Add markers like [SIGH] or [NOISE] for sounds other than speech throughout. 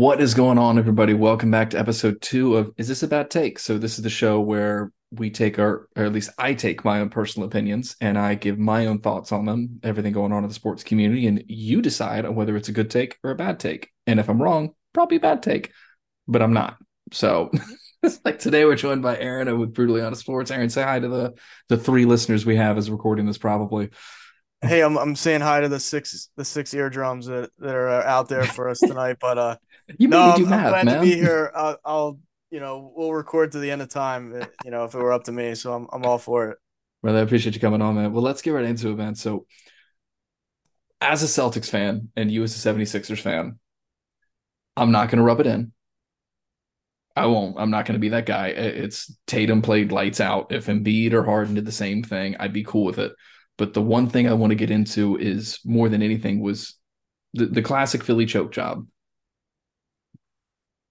What is going on, everybody? Welcome back to episode two of Is This a Bad Take? So, this is the show where we take our, or at least I take my own personal opinions and I give my own thoughts on them, everything going on in the sports community, and you decide on whether it's a good take or a bad take. And if I'm wrong, probably a bad take, but I'm not. So, [LAUGHS] it's like today we're joined by Aaron with Brutally Honest Sports. Aaron, say hi to the the three listeners we have as recording this probably. Hey, I'm I'm saying hi to the six the six eardrums that, that are out there for us tonight. But uh, You no, made me do I'm, math, I'm glad man. to be here. I'll, I'll you know we'll record to the end of time. uh, You know if it were up to me, so I'm I'm all for it. Brother, I appreciate you coming on, man. Well, let's get right into it, man. So, as a Celtics fan and you as a 76ers fan, I'm not going to rub it in. I won't. I'm not going to be that guy. It's Tatum played lights out. If Embiid or Harden did the same thing, I'd be cool with it. But the one thing I want to get into is more than anything was the, the classic Philly choke job.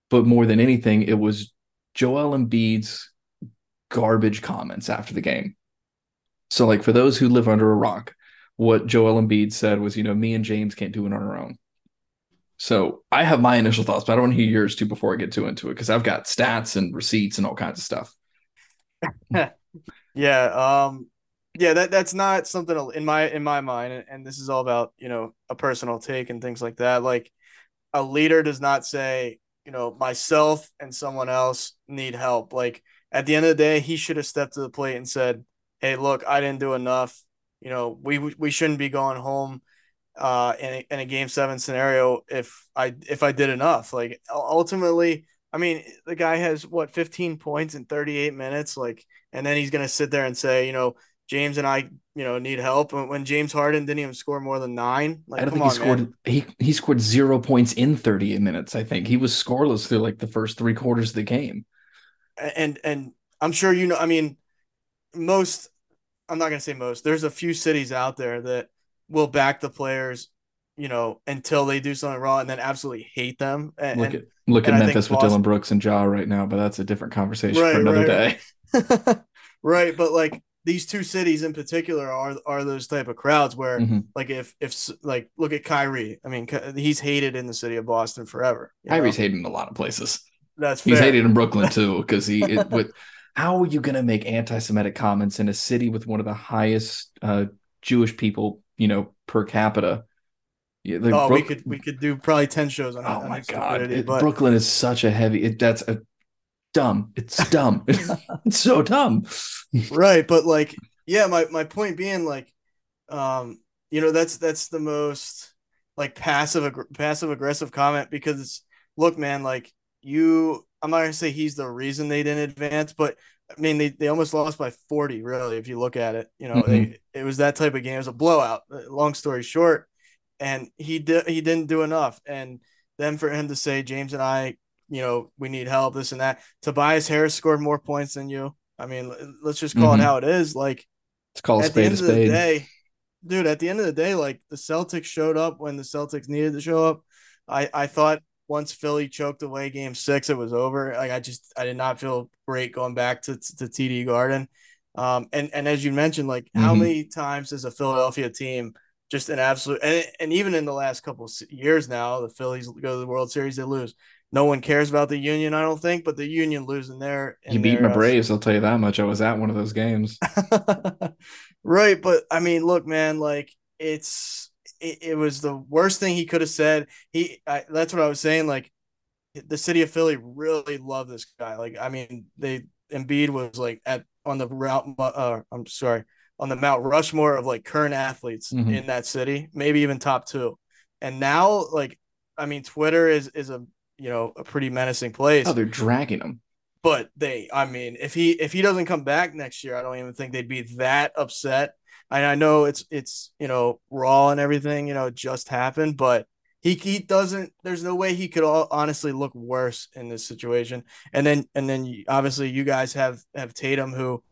But more than anything, it was Joel Embiid's garbage comments after the game. So, like for those who live under a rock, what Joel Embiid said was, you know, me and James can't do it on our own. So I have my initial thoughts, but I don't want to hear yours too before I get too into it because I've got stats and receipts and all kinds of stuff. [LAUGHS] Yeah, um, yeah, that that's not something in my in my mind, and, and this is all about you know a personal take and things like that. Like a leader does not say you know myself and someone else need help. Like at the end of the day, he should have stepped to the plate and said, "Hey, look, I didn't do enough. You know, we we shouldn't be going home." Uh, in a, in a game seven scenario, if I if I did enough, like ultimately, I mean, the guy has what 15 points in 38 minutes, like, and then he's gonna sit there and say, you know, James and I, you know, need help. When, James Harden didn't even score more than nine, like, I don't think he on, scored man. he he scored zero points in 38 minutes. I think he was scoreless through like the first three quarters of the game. And and I'm sure you know. I mean, most. I'm not gonna say most. There's a few cities out there that will back the players, you know, until they do something wrong, and then absolutely hate them. And, Look at look at Memphis with Boston- Dillon Brooks and Ja right now, but that's a different conversation Right, for another right, day. [LAUGHS] right but like these two cities in particular are are those type of crowds where Mhm. like if if like look at Kyrie I mean he's hated in the city of Boston forever you know? Kyrie's hated in a lot of places. that's He's hated in Brooklyn too because he it, [LAUGHS] with how are you going to make anti-Semitic comments in a city with one of the highest uh, Jewish people, you know, per capita? Yeah, like oh we could we could do probably 10 shows on Oh on my god, it- but Brooklyn is such a heavy. It, that's a dumb. It's dumb. [LAUGHS] it's so dumb. right but like yeah my my point being like um you know that's that's the most like passive aggr- passive aggressive comment because it's look man like you i'm not gonna say he's the reason they didn't advance but i mean they, they almost lost by 40 really if you look at it you know they, it was that type of game it was a blowout Uh, long story short and he did he didn't do enough and then for him to say james and i you know we need help this and that tobias harris scored more points than you i mean let's just call Mhm. it how it is like It's called at the end of the day, dude, at the end of the day, like the Celtics showed up when the Celtics needed to show up. I I thought once Philly choked away Game Six, it was over. Like I just I did not feel great going back to to TD Garden. Um, and and as you mentioned, like how Mhm. many times does a Philadelphia team just an absolute and and even in the last couple of years now, the Phillies go to the World Series, they lose. No one cares about the Union, I don't think, but the Union losing there. You beat my Braves. I'll tell you that much. I was at one of those games. [LAUGHS] right, but I mean, look, man, like it's it, it was the worst thing he could have said. He I, that's what I was saying. Like the city of Philly really loved this guy. Like I mean, they Embiid was like at on the route. Uh, I'm sorry, on the Mount Rushmore of like current athletes Mhm. in that city, maybe even top two. And now, like, I mean, Twitter is is a you know a pretty menacing place. Oh, they're dragging him. but they i mean if he if he doesn't come back next year i don't even think they'd be that upset. And i know it's it's you know raw and everything you know just happened but he he doesn't there's no way he could all, honestly look worse in this situation. And then and then you, obviously you guys have have tatum who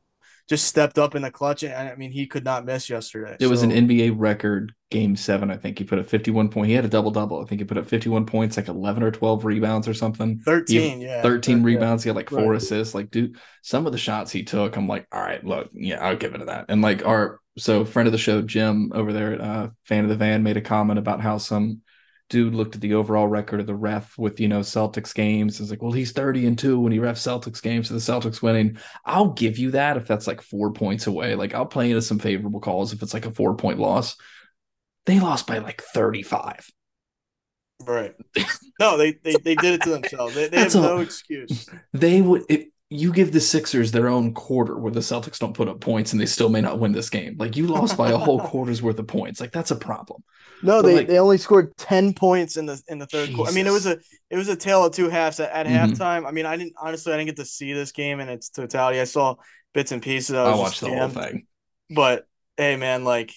just stepped up in the clutch and i mean he could not miss yesterday It was an NBA record game seven. I think he put up 51 point. He had a double double. I think he put up 51 points, like 11 or 12 rebounds or something. 13 yeah 13 Yeah. rebounds. He had like four Right. assists. Like, dude, some of the shots he took, I'm like, all right, look, yeah, I'll give it to that. And like our so friend of the show, Jim over there at uh, fan of the van, made a comment about how some dude looked at the overall record of the ref with you know Celtics games. It's like, well, he's 30 and 2 when he ref Celtics games, so the Celtics winning. I'll give you that if that's like four points away. Like I'll play into some favorable calls if it's like a four point loss. They lost by like 35. Right. [LAUGHS] No, they they, they did it to [LAUGHS] themselves. They, they have no excuse. They would it, you give the Sixers their own quarter where the Celtics don't put up points and they still may not win this game. Like you lost by a whole [LAUGHS] quarter's worth of points. Like that's a problem. No, But, they, like- they only scored ten points in the in the third quarter. I mean, it was a it was a tale of two halves at, at Mhm. halftime. I mean, I didn't honestly I didn't get to see this game in its totality. I saw bits and pieces. I, I watched the whole thing. But hey, man, like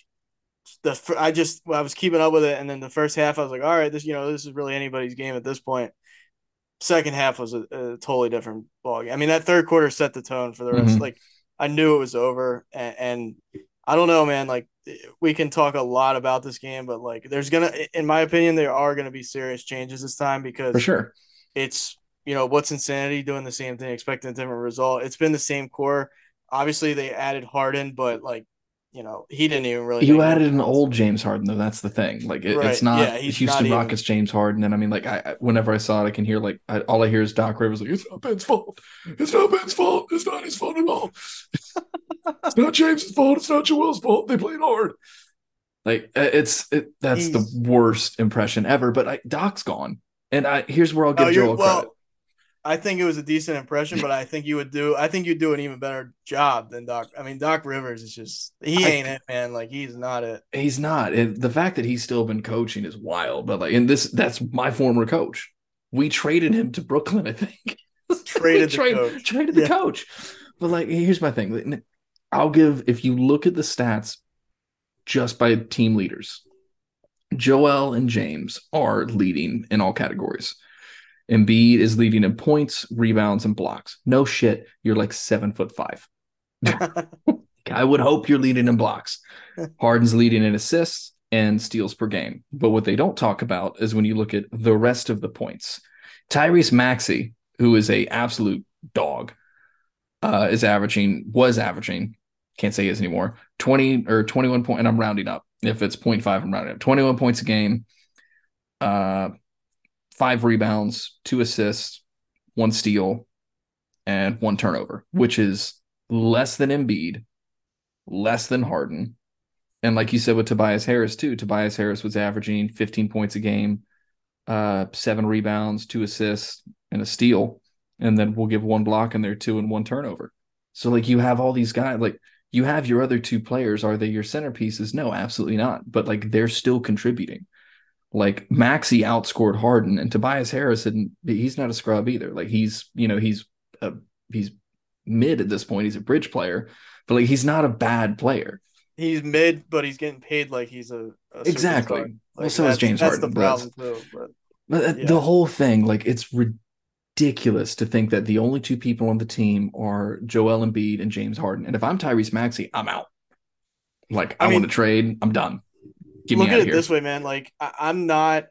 the I just I was keeping up with it, and then the first half I was like, all right, this you know this is really anybody's game at this point. Second half was a, a totally different ballgame. I mean, that third quarter set the tone for the rest. Mhm. Like I knew it was over, and, and I don't know, man. Like we can talk a lot about this game, but like there's gonna, in my opinion, there are gonna be serious changes this time because For sure. it's you know what's insanity doing the same thing expecting a different result it's been the same core obviously they added harden but like you know he didn't even really You added an old James Harden though. That's the thing. Like it, Right. it's not Yeah, he's Houston not even- Rockets James Harden. And I mean, like I, I whenever I saw it, I can hear like I, all I hear is Doc Rivers like it's not Ben's fault. It's not Ben's fault. It's not his fault at all. [LAUGHS] it's not James's fault. It's not Joel's fault. They played hard. Like uh, it's it, that's He's- the worst impression ever. But I, Doc's gone, and I here's where I'll give Oh, Joel well, credit. I think it was a decent impression, but I think you would do. I think you'd do an even better job than Doc. I mean, Doc Rivers is just he I- ain't it, man. Like he's not it. He's not. And the fact that he's still been coaching is wild. But like, and this that's my former coach. We traded him to Brooklyn, I think. [LAUGHS] Traded the coach. Traded the Yeah. coach. But like, here's my thing. I'll give if you look at the stats just by team leaders, Joel and James are leading in all categories. Embiid is leading in points, rebounds, and blocks. No shit, you're like seven foot five. [LAUGHS] I would hope you're leading in blocks. Harden's leading in assists and steals per game. But what they don't talk about is when you look at the rest of the points. Tyrese Maxey, who is a absolute dog, uh, is averaging was averaging, can't say he is anymore, 20 or 21 point, and I'm rounding up. If it's 0.5, I'm rounding up. 21 points a game, uh, five rebounds, two assists, one steal, and one turnover, which is less than Embiid, less than Harden. And like you said with Tobias Harris, too, Tobias Harris was averaging 15 points a game, uh, seven rebounds, two assists, and a steal. And then we'll give one block in there, two and one turnover. So, like, you have all these guys, like, you have your other two players. Are they your centerpieces? No, absolutely not. But, like, they're still contributing. Like, Maxey outscored Harden, and Tobias Harris, and he's not a scrub either. Like, he's, you know, he's, a, he's mid at this point. He's a bridge player, but, like, he's not a bad player. he's mid, but he's getting paid like he's a, a Exactly. superstar. Well, Like, so is James That's Harden, the that's- problem. But uh, Yeah. the whole thing, like, it's ridiculous to think that the only two people on the team are Joel Embiid and James Harden. And if I'm Tyrese Maxey, I'm out. Like, I, I mean- want to trade. I'm done. Get look at it here. this way, man. Like I, I'm not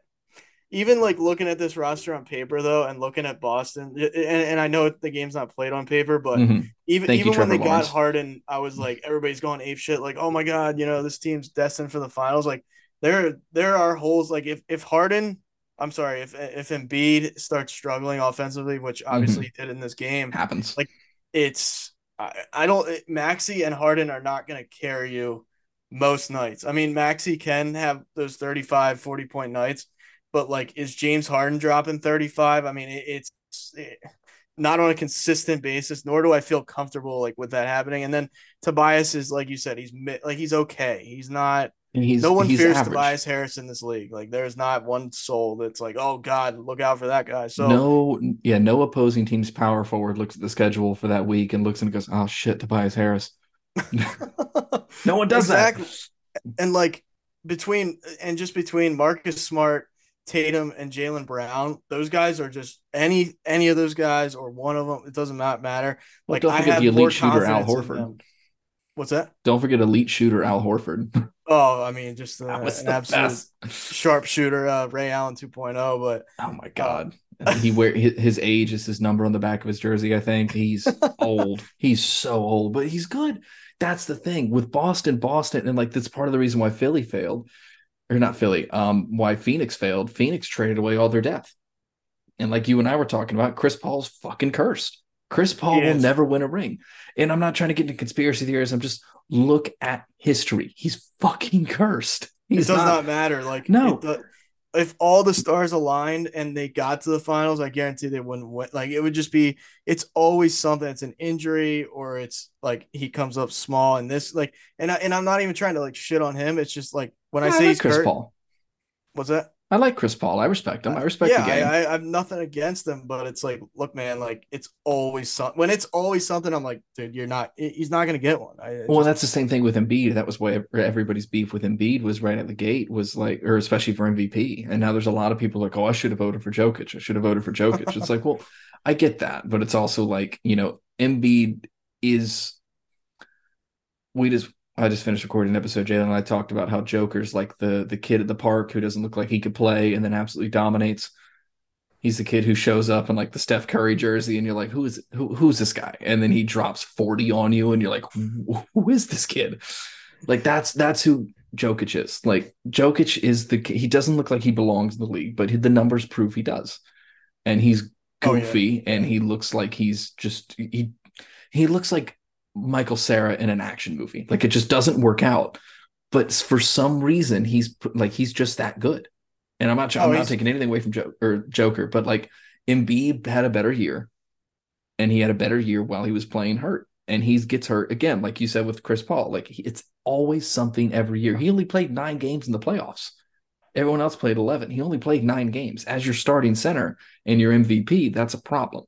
even like looking at this roster on paper though, and looking at Boston, and, and I know the game's not played on paper, but Mhm. even Thank you, even when they Lawrence. got Harden, I was like, everybody's going ape shit, like, oh my god, you know, this team's destined for the finals. Like there there are holes. Like if if Harden, I'm sorry, if if Embiid starts struggling offensively, which obviously he did in this game, Happens. Like, it's I, I don't Maxey and Harden are not going to carry you most nights. I mean, Maxey can have those 35, 40 point nights, but like, is James Harden dropping 35? I mean, it, it's it, not on a consistent basis, nor do I feel comfortable like with that happening. And then Tobias is, like you said, he's like, he's okay. He's not, and he's no one he's fears average. Tobias Harris in this league. Like, there's not one soul that's like, oh God, look out for that guy. So, no, yeah, no opposing team's power forward looks at the schedule for that week and looks and goes, "Oh shit, Tobias Harris." [LAUGHS] No one does exactly. that. And like between and just between Marcus Smart, Tatum, and Jaylen Brown, those guys are just any any of those guys or one of them. It doesn't not matter. Well, Like don't I forget have the more elite shooter Al Horford. What's that? Don't forget elite shooter Al Horford. [LAUGHS] Oh, I mean, just uh, an absolute sharpshooter, uh, Ray Allen 2.0. But Oh my god. [LAUGHS] he wear his, his age is his number on the back of his jersey. I think he's old. He's so old, but he's good. That's the thing with Boston. Boston, and like that's part of the reason why Philly failed. or not Philly, um, why Phoenix failed. Phoenix traded away all their depth. And like you and I were talking about, Chris Paul's fucking cursed. Chris Paul will never win a ring. And I'm not trying to get into conspiracy theories. I'm just look at history. He's fucking cursed. He's it does not, not matter. Like no, if all the stars aligned and they got to the finals, I guarantee they wouldn't win. Like it would just be, it's always something. It's an injury or it's like he comes up small and this like, and I, and I'm not even trying to like shit on him. It's just like when yeah, I say I like Chris hurt, Paul, what's that? I like Chris Paul. I respect him. I respect yeah, the game. I, I, have nothing against him, but it's like, look, man, like it's always something. When it's always something, I'm like, dude, you're not. He's not gonna get one. I, well, just, that's the same thing with Embiid. That was why everybody's beef with Embiid was right at the gate. Was like, or especially for MVP. And now there's a lot of people like, oh, I should have voted for Jokic. I should have voted for Jokic. it's like, well, [LAUGHS] I get that, but it's also like, you know, Embiid is. We just I just finished recording an episode. Jalen and I talked about how Joker's like the the kid at the park who doesn't look like he could play and then absolutely dominates. He's the kid who shows up in like the Steph Curry jersey, and you're like, who is who who's this guy? And then he drops 40 on you, and you're like, who is this kid? Like that's that's who Jokic is. Like Jokic is the he doesn't look like he belongs in the league, but the numbers prove he does. And he's goofy, oh, yeah. and he looks like he's just he he looks like Michael Cera in an action movie. Like it just doesn't work out. But for some reason, he's like he's just that good. And I'm not oh, I'm not taking anything away from Joker or Joker, but like Embiid had a better year, and he had a better year while he was playing hurt. And he gets hurt again, like you said with Chris Paul. Like it's always something every year. He only played nine games in the playoffs. Everyone else played 11. He only played nine games. As your starting center and your MVP, that's a problem.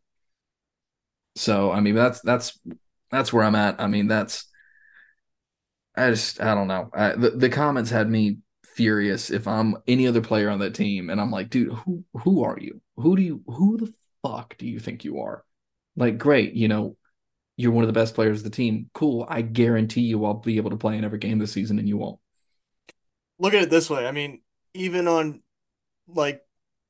So, I mean, that's that's that's where I'm at. I mean, that's I just I don't know. I, the the comments had me furious. If I'm any other player on that team, and I'm like, dude, who who are you? Who do you who the fuck do you think you are? Like, great, you know, you're one of the best players of the team. Cool. I guarantee you, I'll be able to play in every game this season, and you won't. Look at it this way. I mean, even on like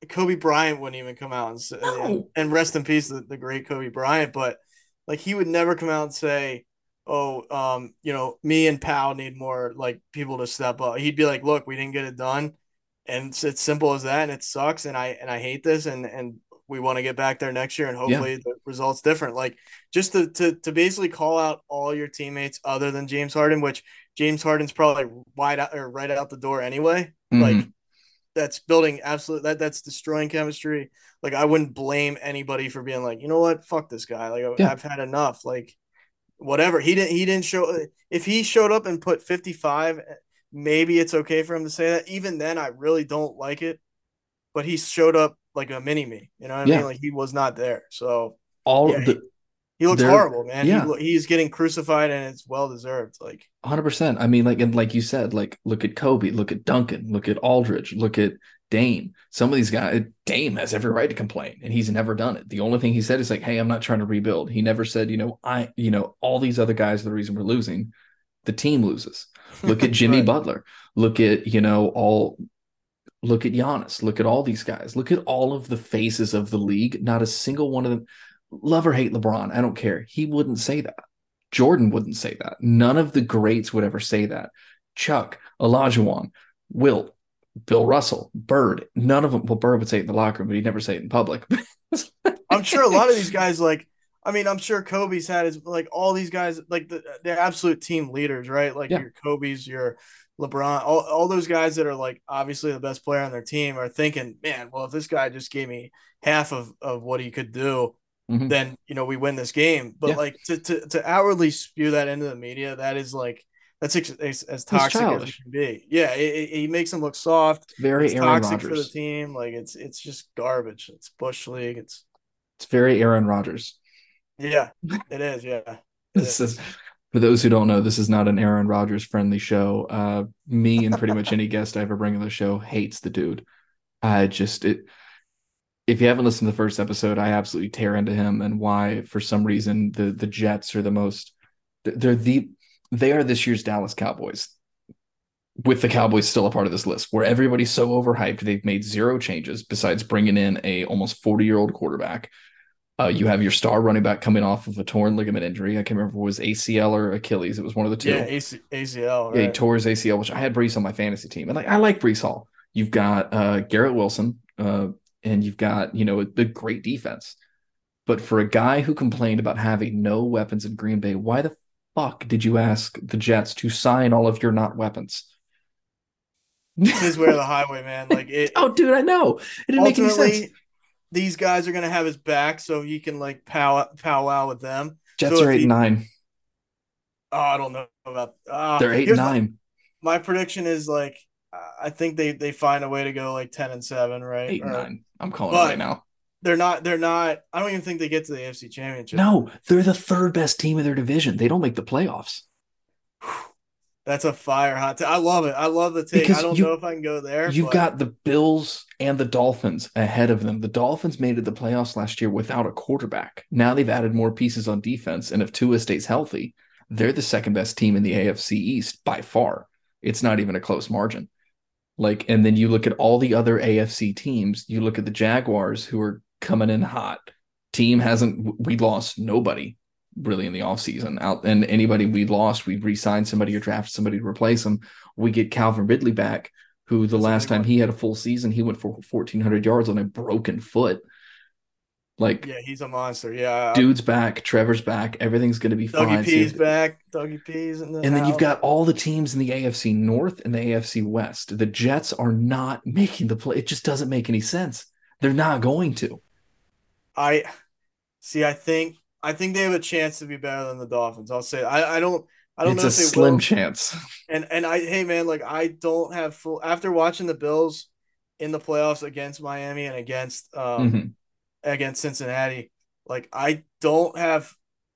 Kobe Bryant wouldn't even come out and, no. and, and rest in peace the, the great Kobe Bryant, but like he would never come out and say, "Oh, um, you know, me and Pau need more like people to step up." He'd be like, "Look, we didn't get it done." And it's, it's simple as that and it sucks and I and I hate this and and we want to get back there next year and hopefully yeah. the results different. Like just to, to to basically call out all your teammates other than James Harden, which James Harden's probably wide out or right out the door anyway. Mm-hmm. Like that's building absolute that that's destroying chemistry. Like I wouldn't blame anybody for being like, you know what, fuck this guy. Like yeah. I've had enough. Like whatever. He didn't he didn't show if he showed up and put 55, eh, maybe it's okay for him to say that. Even then, I really don't like it. But he showed up like a mini me. You know what I yeah. mean? Like he was not there. So all yeah, the he looks horrible, man. Yeah. He, he's getting crucified and it's well deserved. Like 100%. I mean, like, and like you said, like, look at Kobe, look at Duncan, look at Aldridge, look at Dame. Some of these guys, Dame has every right to complain and he's never done it. The only thing he said is like, hey, I'm not trying to rebuild. He never said, you know, I, you know, all these other guys are the reason we're losing. The team loses. Look at [LAUGHS] Jimmy right. Butler. Look at, you know, all look at Giannis. Look at all these guys. Look at all of the faces of the league. Not a single one of them love or hate LeBron, I don't care. He wouldn't say that. Jordan wouldn't say that. None of the greats would ever say that. Chuck, Olajuwon, Wilt, Bill Russell, Bird, none of them. Well, Bird would say it in the locker room, but he'd never say it in public. [LAUGHS] I'm sure a lot of these guys, like, I mean, I'm sure Kobe's had his, like, all these guys, like, the, they're absolute team leaders, right? Like, yeah. your Kobe's, your LeBron, all, all those guys that are, like, obviously the best player on their team are thinking, man, well, if this guy just gave me half of, of what he could do, mm-hmm. then you know we win this game. But yeah. like to, to to outwardly spew that into the media, that is like that's ex- as, as toxic as it can be. Yeah, he makes them look soft. Very it's Aaron toxic Rodgers. for the team. Like it's it's just garbage. It's bush league. It's it's very Aaron Rodgers. Yeah, it is. Yeah. It [LAUGHS] this is. is for those who don't know, this is not an Aaron Rodgers friendly show. Uh, me and pretty much any guest I ever bring on the show hates the dude. I just it if you haven't listened to the first episode, I absolutely tear into him and why, for some reason, the the Jets are the most. They're the they are this year's Dallas Cowboys, with the Cowboys still a part of this list, where everybody's so overhyped. They've made zero changes besides bringing in a almost forty year old quarterback. Uh, you have your star running back coming off of a torn ligament injury. I can't remember if it was ACL or Achilles. It was one of the two. Yeah, AC- ACL. Right? Yeah, he tore his ACL, which I had Breece on my fantasy team, and like I like Breece Hall. You've got uh, Garrett Wilson, uh, and you've got you know the great defense. But for a guy who complained about having no weapons in Green Bay, why the fuck did you ask the Jets to sign all of your not weapons? This is where the highway, man. Like it. [LAUGHS] oh, dude, I know. It didn't make any sense. These guys are gonna have his back, so he can like pow powwow with them. Jets so are eight he, and nine. Oh, I don't know about. Uh, They're eight and nine. My, my, prediction is like I think they they find a way to go like ten and seven, right? Eight and or, nine. I'm calling it right now. They're not. They're not. I don't even think they get to the AFC Championship. No, they're the third best team in their division. They don't make the playoffs. [SIGHS] That's a fire hot. T- I love it. I love the take. Because I don't you, know if I can go there. You've but... got the Bills and the Dolphins ahead of them. The Dolphins made it to the playoffs last year without a quarterback. Now they've added more pieces on defense, and if Tua stays healthy, they're the second best team in the AFC East by far. It's not even a close margin. Like, and then you look at all the other AFC teams. You look at the Jaguars, who are coming in hot. Team hasn't. We lost nobody really in the offseason out and anybody we lost we re-signed somebody or drafted somebody to replace them we get calvin ridley back who the That's last time he had a full season he went for 1400 yards on a broken foot like yeah he's a monster. Yeah. dude's back trevor's back everything's going to be Dougie fine. P's back. Dougie P's the and then you've got all the teams in the afc north and the afc west. The jets are not [LAUGHS] making the play. It just doesn't make any sense. They're not going to. I see i think I think they have a chance to be better than the Dolphins. I'll say I, I don't I don't it's know if they slim will. chance. And and I hey man, like I don't have full after watching the Bills in the playoffs against Miami and against um mm-hmm. Against Cincinnati, like I don't have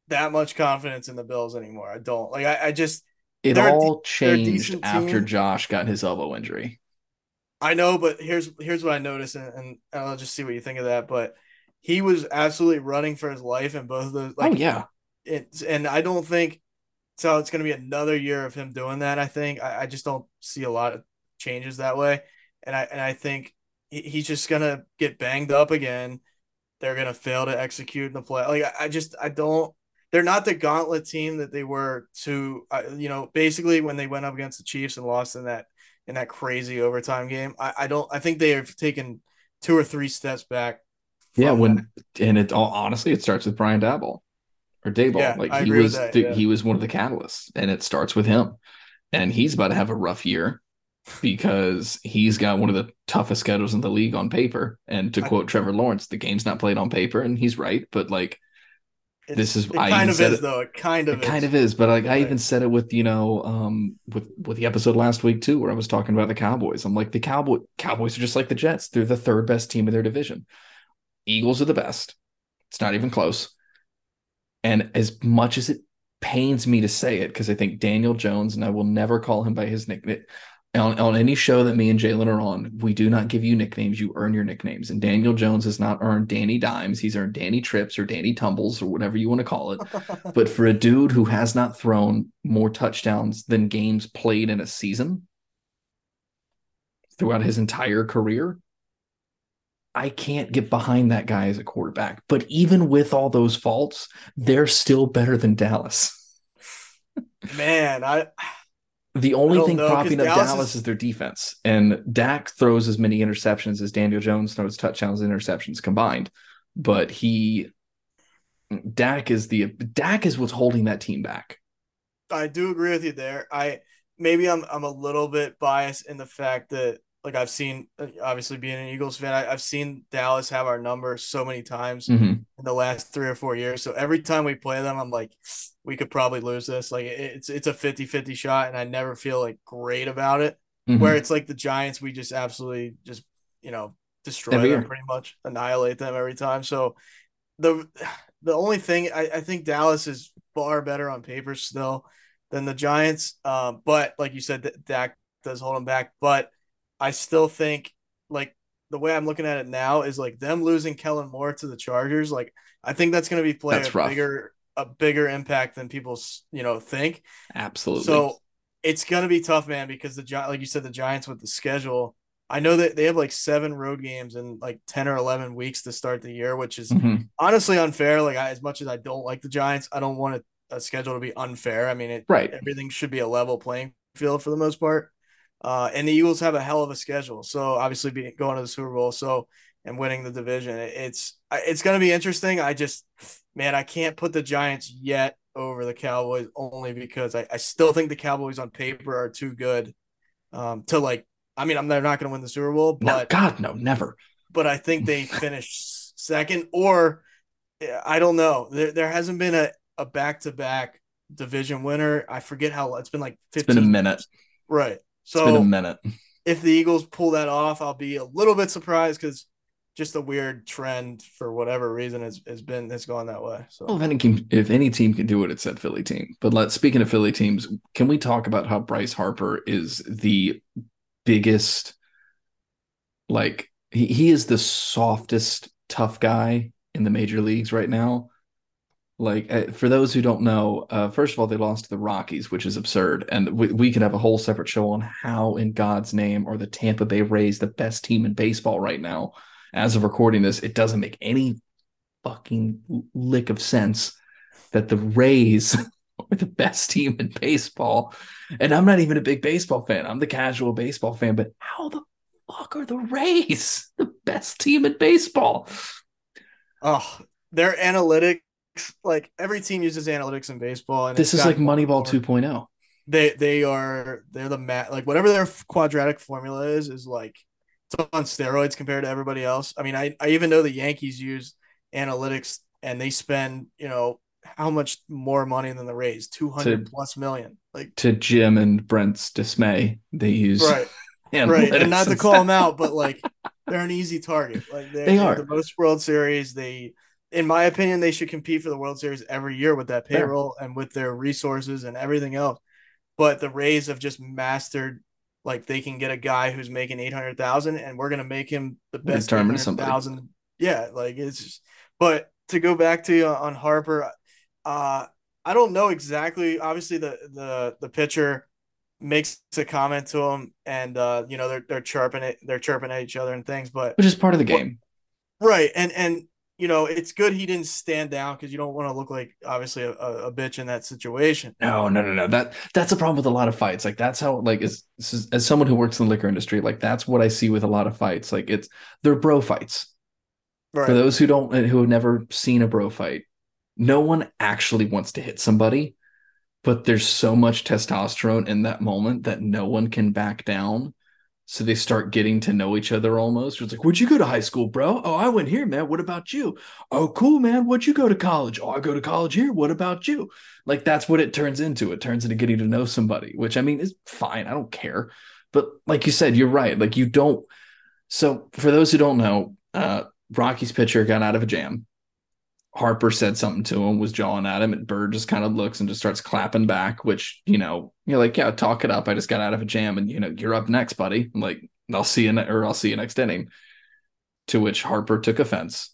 that much confidence in the Bills anymore. I don't like I, I just it all changed after team. Josh got his elbow injury. I know, but here's here's what I noticed, and, and I'll just see what you think of that. But he was absolutely running for his life in both of those. Oh, like, oh yeah, it's and I don't think so. It's going to be another year of him doing that. I think I, I, just don't see a lot of changes that way, and I and I think he, he's just going to get banged up again. They're going to fail to execute in the play. Like I, I just I don't. They're not the gauntlet team that they were to, uh, you know, basically when they went up against the Chiefs and lost in that in that crazy overtime game. I, I don't. I think they have taken two or three steps back yeah, when that. and it all honestly, it starts with Brian Daboll or Dable. Yeah, like I he was that, the, yeah. he was one of the catalysts, and it starts with him. And he's about to have a rough year because he's got one of the toughest schedules in the league on paper. And to quote Trevor Lawrence, the game's not played on paper, and he's right. But like, this is it I kind of is it, though. It kind of it is. kind of is. But like, right. I even said it with you know, um, with with the episode last week too, where I was talking about the Cowboys. I'm like, the Cowboy Cowboys are just like the Jets. They're the third best team in their division. Eagles are the best. It's not even close. And as much as it pains me to say it, because I think Daniel Jones, and I will never call him by his nickname on, on any show that me and Jalen are on, we do not give you nicknames. You earn your nicknames. And Daniel Jones has not earned Danny Dimes. He's earned Danny Trips or Danny Tumbles or whatever you want to call it. [LAUGHS] but for a dude who has not thrown more touchdowns than games played in a season throughout his entire career, I can't get behind that guy as a quarterback. But even with all those faults, they're still better than Dallas. Man, I the only thing know, propping up Dallas, Dallas is... is... their defense. And Dak throws as many interceptions as Daniel Jones throws touchdowns and interceptions combined. But he Dak is the Dak is what's holding that team back. I do agree with you there. I maybe I'm I'm a little bit biased in the fact that like I've seen, uh, obviously being an Eagles fan, I, have seen Dallas have our number so many times mm-hmm. in the last three or four years. So every time we play them, I'm like, we could probably lose this. Like it's it's a 50-50 shot, and I never feel like great about it. Mm-hmm. Where it's like the Giants, we just absolutely just you know destroy every them, year. pretty much annihilate them every time. So the the only thing I, I think Dallas is far better on paper still than the Giants. Um, but like you said, Dak does hold them back, but I still think like the way I'm looking at it now is like them losing Kellen Moore to the Chargers. Like I think that's going to be play that's a rough. bigger a bigger impact than people you know think. Absolutely. So it's going to be tough, man, because the like you said, the Giants with the schedule I know that they have like seven road games in like 10 or 11 weeks to start the year, which is Mhm. honestly unfair. Like, I, as much as I don't like the Giants, I don't want a, a schedule to be unfair. I mean, it, Right. everything should be a level playing field for the most part. Uh, and the Eagles have a hell of a schedule. So, obviously, being going to the Super Bowl. So, and winning the division, it's it's going to be interesting. I just, man, I can't put the Giants yet over the Cowboys only because I, I still think the Cowboys on paper are too good um, to like. I mean, I'm they're not going to win the Super Bowl, No, but God, no, never. but I think they [LAUGHS] finished second, or I don't know. There there hasn't been a a back to back division winner. I forget how it's been like It's fifteen. been a minute. right? It's been a So minute. if the Eagles pull that off, I'll be a little bit surprised because just a weird trend for whatever reason has, has been has gone that way. So Well, if any team, if any team can do it, it's that Philly team. But let's speaking of Philly teams, can we talk about how Bryce Harper is the biggest, like he, he is the softest tough guy in the major leagues right now. Like uh, for those who don't know, uh, first of all, they lost to the Rockies, which is absurd, and we, we could have a whole separate show on how, in God's name, are the Tampa Bay Rays the best team in baseball right now. As of recording this, it doesn't make any fucking lick of sense that the Rays [LAUGHS] are the best team in baseball. And I'm not even a big baseball fan. I'm the casual baseball fan, but how the fuck are the Rays [LAUGHS] the best team in baseball? oh, their analytics like every team uses analytics in baseball, and This is like gotten more and Moneyball oh. 2.0. they they are they're the mat like whatever their quadratic formula is is like it's on steroids compared to everybody else. I mean, I I even know the Yankees use analytics and they spend you know how much more money than the Rays two hundred To- plus million like To Jim and Brent's dismay, they use right [LAUGHS] right and not to call them out but like they're an easy target like they're, They are. the most World Series they. In my opinion, they should compete for the World Series every year with that Fair. payroll and with their resources and everything else. but the Rays have just mastered like they can get a guy who's making eight hundred thousand, and we're gonna make him the best turn him eight into hundred somebody. thousand. Yeah, like it's. Just, but to go back to you on Harper, uh, I don't know exactly. Obviously, the the the pitcher makes a comment to him, and uh, you know they're they're chirping it, they're chirping at each other and things. But which is part of the game. right, and and you know it's good he didn't stand down because you don't want to look like obviously a, a, bitch in that situation. No, no, no, no. That that's a problem with a lot of fights. Like that's how like as as as someone who works in the liquor industry, like that's what I see with a lot of fights. Like it's they're bro fights. Right. For those who don't uh, who have never seen a bro fight, no one actually wants to hit somebody, but there's so much testosterone in that moment that no one can back down. So they start getting to know each other almost. It's like, where'd you go to high school, bro? Oh, I went here, man. What about you? Oh, cool, man. What'd you go to college? Oh, I go to college here. What about you? Like that's what it turns into. It turns into getting to know somebody, which I mean is fine. I don't care. But like you said, you're right. Like you don't. So for those who don't know, uh, Rocky's pitcher got out of a jam. Harper said something to him, was jawing at him, and Bird just kind of looks and just starts clapping back, which, you know, you're like, yeah, talk it up. I just got out of a jam and, you know, you're up next, buddy. I'm like, I'll see you, ne- or I'll see you next inning. To which Harper took offense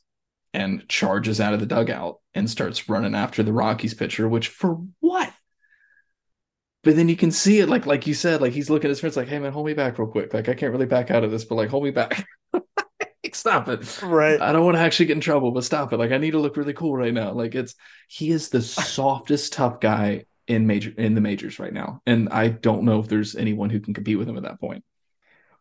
and charges out of the dugout and starts running after the Rockies pitcher, which for what? But then you can see it, like, like you said, like he's looking at his friends, like, hey man, hold me back real quick. Like, I can't really back out of this, but like, hold me back. [LAUGHS] [LAUGHS] Stop it. Right. I don't want to actually get in trouble, but stop it. Like I need to look really cool right now. Like it's he is the softest tough guy in major in the majors right now. And I don't know if there's anyone who can compete with him at that point.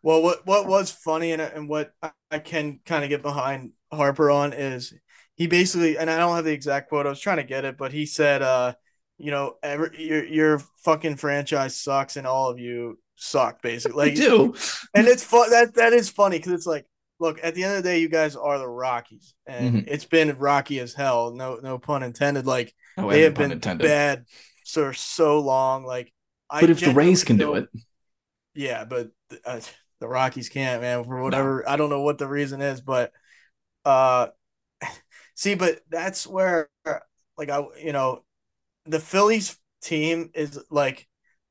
Well, what what was funny and and what I, can kind of get behind Harper on is he basically and I don't have the exact quote. I was trying to get it, but he said, uh, you know, every your your fucking franchise sucks and all of you suck, basically. [LAUGHS] Like, do. and it's fun that that is funny because it's like, look, at the end of the day, you guys are the Rockies, and Mhm. it's been rocky as hell. No no pun intended. Like Oh, they have been intended. bad for so long. Like, I But if the Rays can do it, yeah, but uh, the Rockies can't, man, for whatever. I don't know what the reason is, but uh, [LAUGHS] see, but that's where, like, I, you know, the Phillies team is like,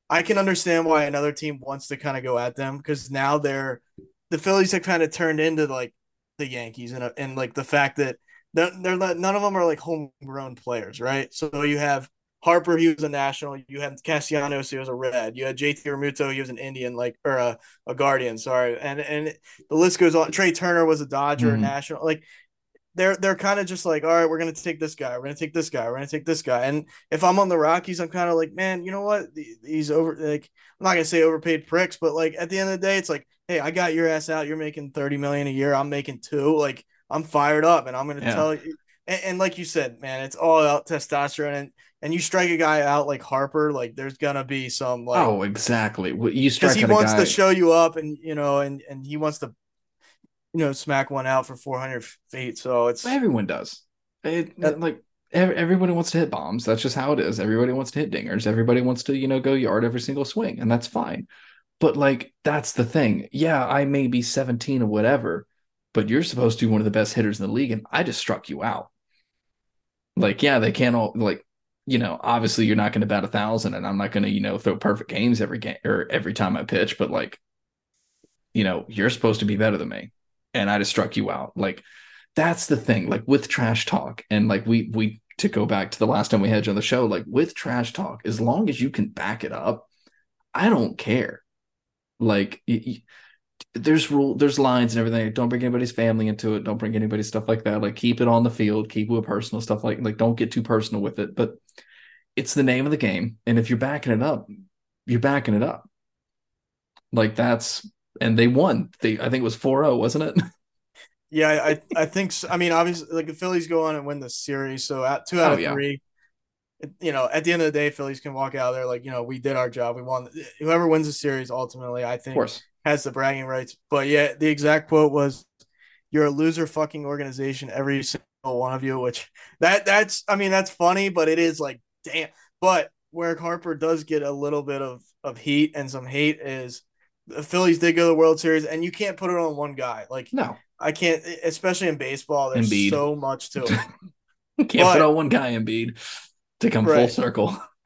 I can understand why another team wants to kind of go at them because now they're the Phillies have kind of turned into like the Yankees and and like the fact that they're, they're not, none of them are like homegrown players, right? So you have Harper, he was a national. You had Castellanos, he was a red. You had JT Realmuto, he was an Indian, like or a, a Guardian. Sorry, and and the list goes on. Trea Turner was a Dodger, mm-hmm. national. Like they're they're kind of just like, all right, we're gonna take this guy, we're gonna take this guy, we're gonna take this guy. And if I'm on the Rockies, I'm kind of like, man, you know what? He's over. Like I'm not gonna say overpaid pricks, but like at the end of the day, it's like, hey, I got your ass out. You're making thirty million a year. I'm making two. Like I'm fired up, and I'm gonna yeah. tell you. And, and, like you said, man, it's all out testosterone, and and you strike a guy out like Harper, like there's gonna be some like oh exactly. You strike because he wants guy... to show you up, and you know, and and he wants to you know, smack one out for 400 feet. So it's everyone does. It, uh, like everybody wants to hit bombs. That's just how it is. Everybody wants to hit dingers. Everybody wants to, you know, go yard every single swing, and that's fine. But like, that's the thing. Yeah, I may be 17 or whatever, but you're supposed to be one of the best hitters in the league, and I just struck you out. Like, yeah, they can't all like, you know, obviously you're not going to bat a thousand, and I'm not going to, you know, throw perfect games every game or every time I pitch, but like, you know, you're supposed to be better than me and I just struck you out. Like that's the thing. Like with trash talk, and like we we to go back to the last time we had you on the show, like with trash talk, as long as you can back it up, I don't care. Like there's rule, there's lines and everything. Don't bring anybody's family into it. Don't bring anybody's stuff like that. Like keep it on the field. Keep it personal stuff. Like like don't get too personal with it. But it's the name of the game, and if you're backing it up, you're backing it up. Like that's and they won. They I think it was 4-0, wasn't it? [LAUGHS] Yeah, I I think so. I mean, obviously, like the Phillies go on and win the series, so at two out oh, of yeah. three, you know, at the end of the day, Phillies can walk out there like you know we did our job, we won. Whoever wins the series ultimately, I think, has the bragging rights. But yeah, the exact quote was, "You're a loser, fucking organization, every single one of you." Which that that's I mean that's funny, but it is like damn. But where Harper does get a little bit of of heat and some hate is the Phillies did go to the World Series, and you can't put it on one guy. Like, no, I can't, especially in baseball. There's Embiid. so much to [LAUGHS] it. can't but, put on one guy, Embiid, to come right. full circle. [LAUGHS]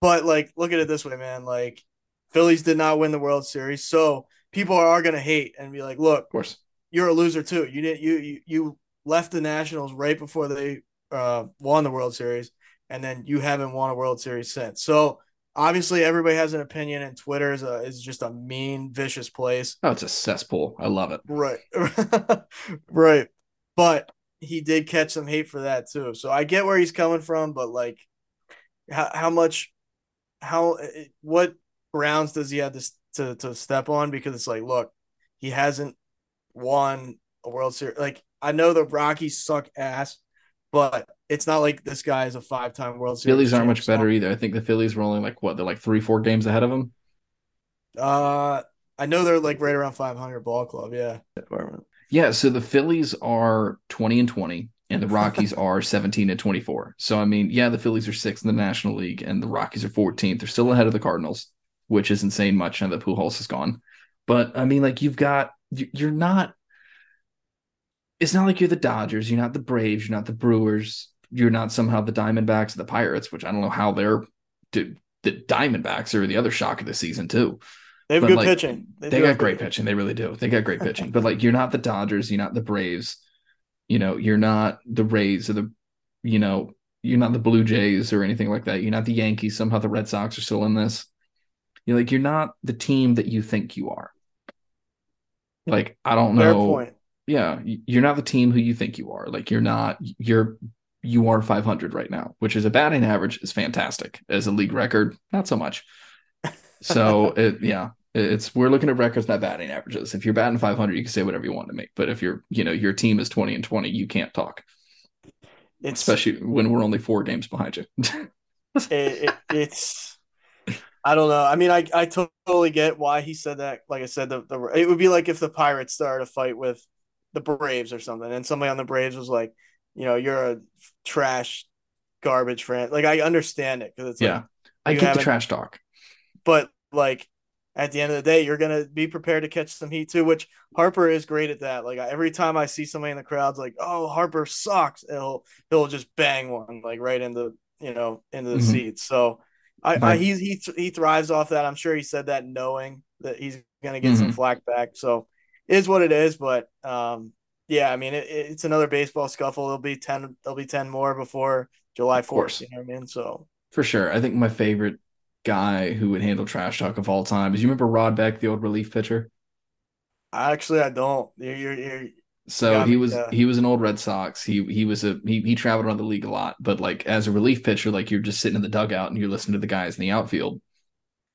but like, look at it this way, man. Like, Phillies did not win the World Series, so people are going to hate and be like, "Look, of course, you're a loser too. You didn't. You you you left the Nationals right before they uh, won the World Series, and then you haven't won a World Series since. So." obviously everybody has an opinion and twitter is, a, is just a mean vicious place oh it's a cesspool i love it right [LAUGHS] right but he did catch some hate for that too so i get where he's coming from but like how, how much how eh, eh, what grounds does he have to, to to step on because it's like look he hasn't won a world series like i know the rockies suck ass but it's not like this guy is a five time World Series. Phillies aren't much better either. I think the Phillies were only like what they're like three, four games ahead of him. Uh, I know they're like right around 500 ball club. Yeah. Yeah. So the Phillies are 20 and 20, and the [LAUGHS] Rockies are 17 and 24. So I mean, yeah, the Phillies are sixth in the National League, and the Rockies are 14th. They're still ahead of the Cardinals, which isn't saying much now that Pujols is gone. But I mean, like you've got you're not. It's not like you're the Dodgers. You're not the Braves. You're not the Brewers you're not somehow the Diamondbacks or the Pirates, which I don't know how they're the Diamondbacks are the other shock of the season too. They have but good like, pitching. They, they got great pitching. They really do. They got great [LAUGHS] pitching. but like you're not the Dodgers, you're not the Braves, you know, you're not the Rays or the, you know, you're not the Blue Jays or anything like that. You're not the Yankees. Somehow the Red Sox are still in this. You're like you're not the team that you think you are. Like I don't know. Point. Yeah, you're not the team who you think you are. Like you're not. You're you are 500 right now, which is a batting average is fantastic. As a league record, not so much. So [LAUGHS] it, yeah, it's we're looking at records, not batting averages. If you're batting 500, you can say whatever you want to make. But if you're, you know, your team is 20 and 20, you can't talk. It's, Especially when we're only four games behind you. [LAUGHS] it, it, it's, I don't know. I mean, I, I totally get why he said that. Like I said, the, the it would be like if the Pirates started a fight with the Braves or something, and somebody on the Braves was like, you know, you're a trash garbage friend. Like I understand it because it's yeah, like, I get the trash talk, but like at the end of the day, you're gonna be prepared to catch some heat too. Which Harper is great at that. Like every time I see somebody in the crowd's like, "Oh, Harper sucks," he'll he'll just bang one like right into you know into the mm-hmm. seats. So I, I he he he thrives off that. I'm sure he said that knowing that he's gonna get mm-hmm. some flack back. So is what it is. But um, yeah, I mean, it, it's another baseball scuffle. There'll be ten. There'll be ten more before July fourth. You know what I mean? So for sure, I think my favorite guy who would handle trash talk of all time is you remember Rod Beck, the old relief pitcher. Actually, I don't. You're, you're, you're so he was he was an old Red Sox. He he was a he he traveled around the league a lot, but like as a relief pitcher, like you're just sitting in the dugout and you're listening to the guys in the outfield.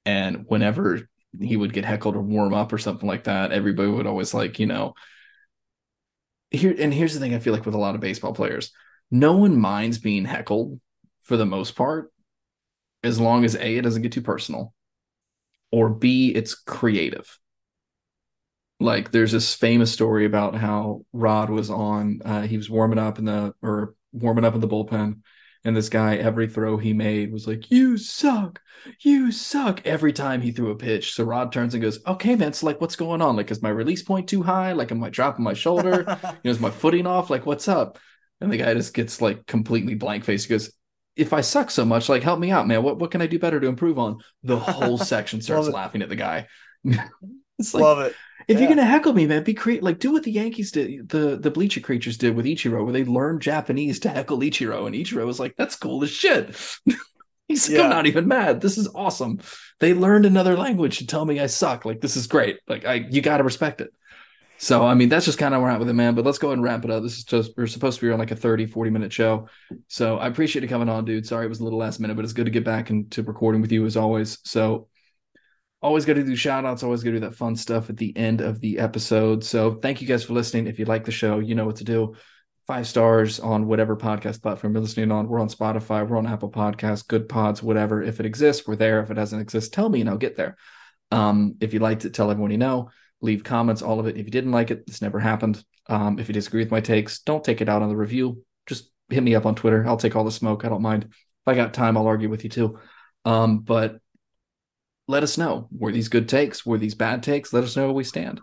And whenever he would get heckled or warm up or something like that, everybody would always like, you know, here and here's the thing I feel like with a lot of baseball players, no one minds being heckled for the most part, as long as A, it doesn't get too personal, or B, it's creative. Like there's this famous story about how Rod was on, uh, he was warming up in the or warming up in the bullpen, and this guy, every throw he made was like, You suck. You suck. Every time he threw a pitch. So Rod turns and goes, Okay, man. So, like, what's going on? Like, is my release point too high? Like, am I dropping my shoulder? [LAUGHS] you know, is my footing off? Like, what's up? And the guy just gets like completely blank face. He goes, If I suck so much, like, help me out, man. What, what can I do better to improve on? The whole [LAUGHS] section starts laughing at the guy. [LAUGHS] it's like, Love it. If yeah. you're gonna heckle me, man, be create like do what the Yankees did, the the Bleacher Creatures did with Ichiro, where they learned Japanese to heckle Ichiro, and Ichiro was like, "That's cool as shit." [LAUGHS] He's like, yeah. I'm not even mad. This is awesome. They learned another language to tell me I suck. Like this is great. Like I, you got to respect it. So I mean, that's just kind of where I'm at with it, man. But let's go ahead and wrap it up. This is just we're supposed to be on like a 30, 40 minute show. So I appreciate you coming on, dude. Sorry it was a little last minute, but it's good to get back into recording with you as always. So always got to do shout outs, always got to do that fun stuff at the end of the episode. So thank you guys for listening. If you like the show, you know what to do. Five stars on whatever podcast platform you're listening on. We're on Spotify, we're on Apple Podcasts, Good Pods, whatever. If it exists, we're there. If it doesn't exist, tell me and I'll get there. Um, if you liked it, tell everyone you know. Leave comments, all of it. If you didn't like it, this never happened. Um, if you disagree with my takes, don't take it out on the review. Just hit me up on Twitter. I'll take all the smoke. I don't mind. If I got time, I'll argue with you too. Um, but let us know. Were these good takes? Were these bad takes? Let us know where we stand.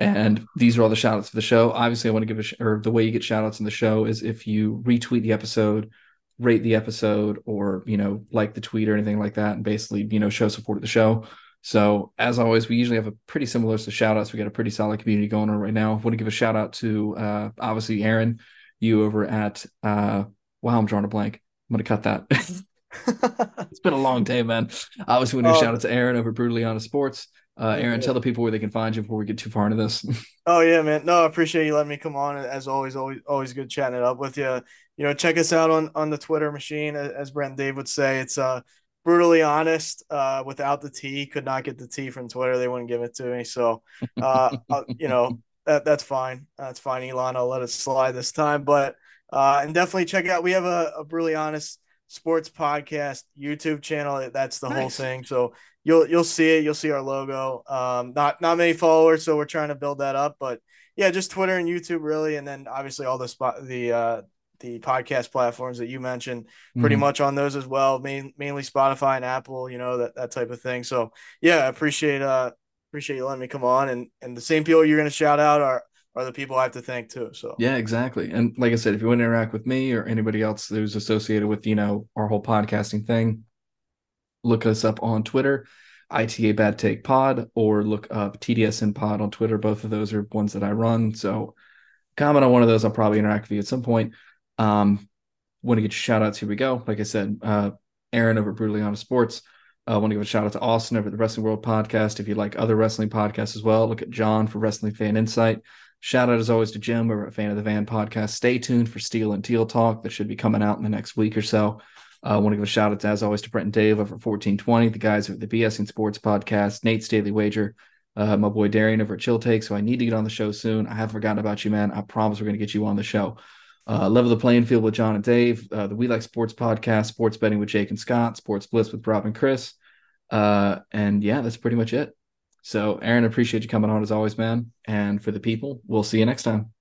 And these are all the shout outs for the show. Obviously, I want to give a sh- or the way you get shout outs in the show is if you retweet the episode, rate the episode, or you know, like the tweet or anything like that, and basically, you know, show support of the show. So as always, we usually have a pretty similar list of shout outs. We got a pretty solid community going on right now. I want to give a shout out to uh obviously Aaron, you over at uh wow, I'm drawing a blank. I'm gonna cut that. [LAUGHS] it's been a long day, man. I was going to oh. shout out to Aaron over Brutally Honest Sports. Uh, Aaron, yeah. tell the people where they can find you before we get too far into this. [LAUGHS] oh yeah, man. No, I appreciate you letting me come on. As always, always, always good chatting it up with you. You know, check us out on on the Twitter machine, as Brent and Dave would say. It's uh brutally honest. Uh, without the T, could not get the T from Twitter. They wouldn't give it to me. So, uh, uh you know, [LAUGHS] that that's fine. That's fine, Elon. I'll let it slide this time. But uh, and definitely check out. We have a, a brutally honest sports podcast YouTube channel. That's the nice. whole thing. So you'll you'll see it. You'll see our logo. Um, not not many followers, so we're trying to build that up. But yeah, just Twitter and YouTube really, and then obviously all the spot the uh, the podcast platforms that you mentioned, pretty mm-hmm. much on those as well. Main, mainly Spotify and Apple, you know that that type of thing. So yeah, I appreciate uh appreciate you letting me come on, and and the same people you're going to shout out are are the people I have to thank too. So yeah, exactly. And like I said, if you want to interact with me or anybody else who's associated with you know our whole podcasting thing, look us up on Twitter, ITA Bad Take Pod, or look up TDSN Pod on Twitter. Both of those are ones that I run. So comment on one of those. I'll probably interact with you at some point. Um, want to get shout outs? Here we go. Like I said, uh, Aaron over Brutally Honest Sports. I uh, want to give a shout out to Austin over the Wrestling World podcast. If you like other wrestling podcasts as well, look at John for Wrestling Fan Insight. Shout out as always to Jim. We're a fan of the Van podcast. Stay tuned for Steel and Teal Talk that should be coming out in the next week or so. I uh, want to give a shout out to, as always, to Brent and Dave over 1420, the guys of the BSing Sports podcast, Nate's Daily Wager, uh, my boy Darian over at Chill Take. So I need to get on the show soon. I haven't forgotten about you, man. I promise we're going to get you on the show. Uh, Level the Playing Field with John and Dave, uh, the We Like Sports podcast, Sports Betting with Jake and Scott, Sports Bliss with Rob and Chris. Uh, and yeah, that's pretty much it. So, Aaron, appreciate you coming on as always, man. And for the people, we'll see you next time.